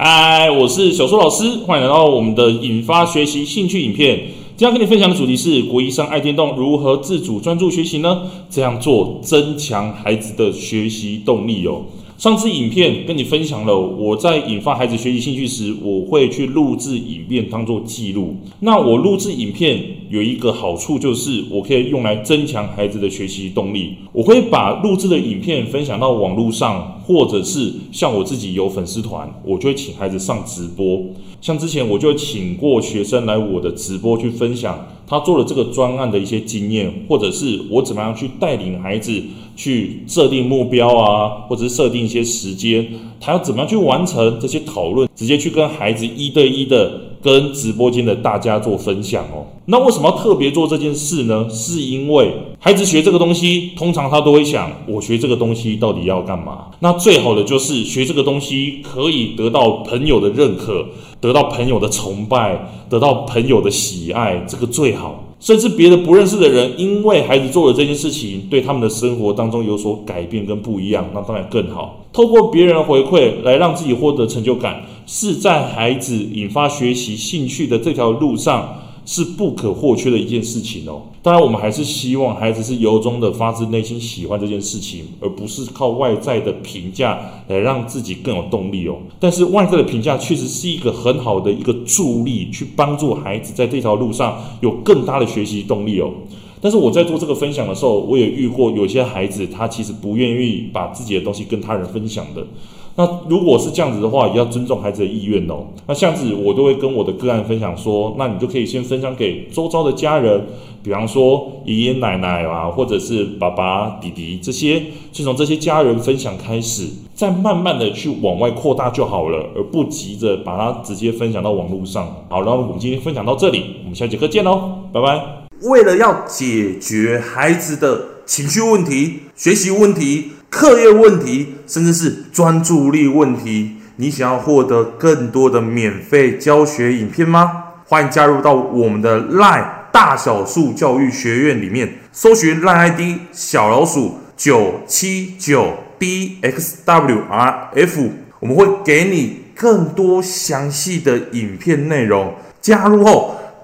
嗨，我是小苏老师，欢迎来到我们的引发学习兴趣影片。今天跟你分享的主题是：国一生爱电动，如何自主专注学习呢？这样做增强孩子的学习动力哦。上次影片跟你分享了，我在引发孩子学习兴趣时，我会去录制影片当做记录。那我录制影片有一个好处，就是我可以用来增强孩子的学习动力。我会把录制的影片分享到网络上，或者是像我自己有粉丝团，我就会请孩子上直播。像之前我就请过学生来我的直播去分享他做了这个专案的一些经验，或者是我怎么样去带领孩子去设定目标啊，或者是设定一些时间，他要怎么样去完成这些讨论，直接去跟孩子一对一的跟直播间的大家做分享哦。那为什么要特别做这件事呢？是因为孩子学这个东西，通常他都会想，我学这个东西到底要干嘛？那最好的就是学这个东西可以得到朋友的认可。得到朋友的崇拜，得到朋友的喜爱，这个最好。甚至别的不认识的人，因为孩子做了这件事情，对他们的生活当中有所改变跟不一样，那当然更好。透过别人的回馈来让自己获得成就感，是在孩子引发学习兴趣的这条路上，是不可或缺的一件事情哦。当然，我们还是希望孩子是由衷的发自内心喜欢这件事情，而不是靠外在的评价来让自己更有动力哦。但是，外在的评价确实是一个很好的一个助力，去帮助孩子在这条路上有更大的学习动力哦。但是我在做这个分享的时候，我也遇过有些孩子，他其实不愿意把自己的东西跟他人分享的。那如果是这样子的话，也要尊重孩子的意愿哦。那这样子，我都会跟我的个案分享说，那你就可以先分享给周遭的家人，比方说爷爷奶奶啊，或者是爸爸、弟弟这些，就从这些家人分享开始，再慢慢的去往外扩大就好了，而不急着把它直接分享到网络上。好，然后我们今天分享到这里，我们下节课见喽，拜拜。为了要解决孩子的情绪问题、学习问题。课业问题，甚至是专注力问题，你想要获得更多的免费教学影片吗？欢迎加入到我们的 LINE 大小数教育学院里面，搜寻 LINE ID 小老鼠九七九 dxwrf，我们会给你更多详细的影片内容。加入后，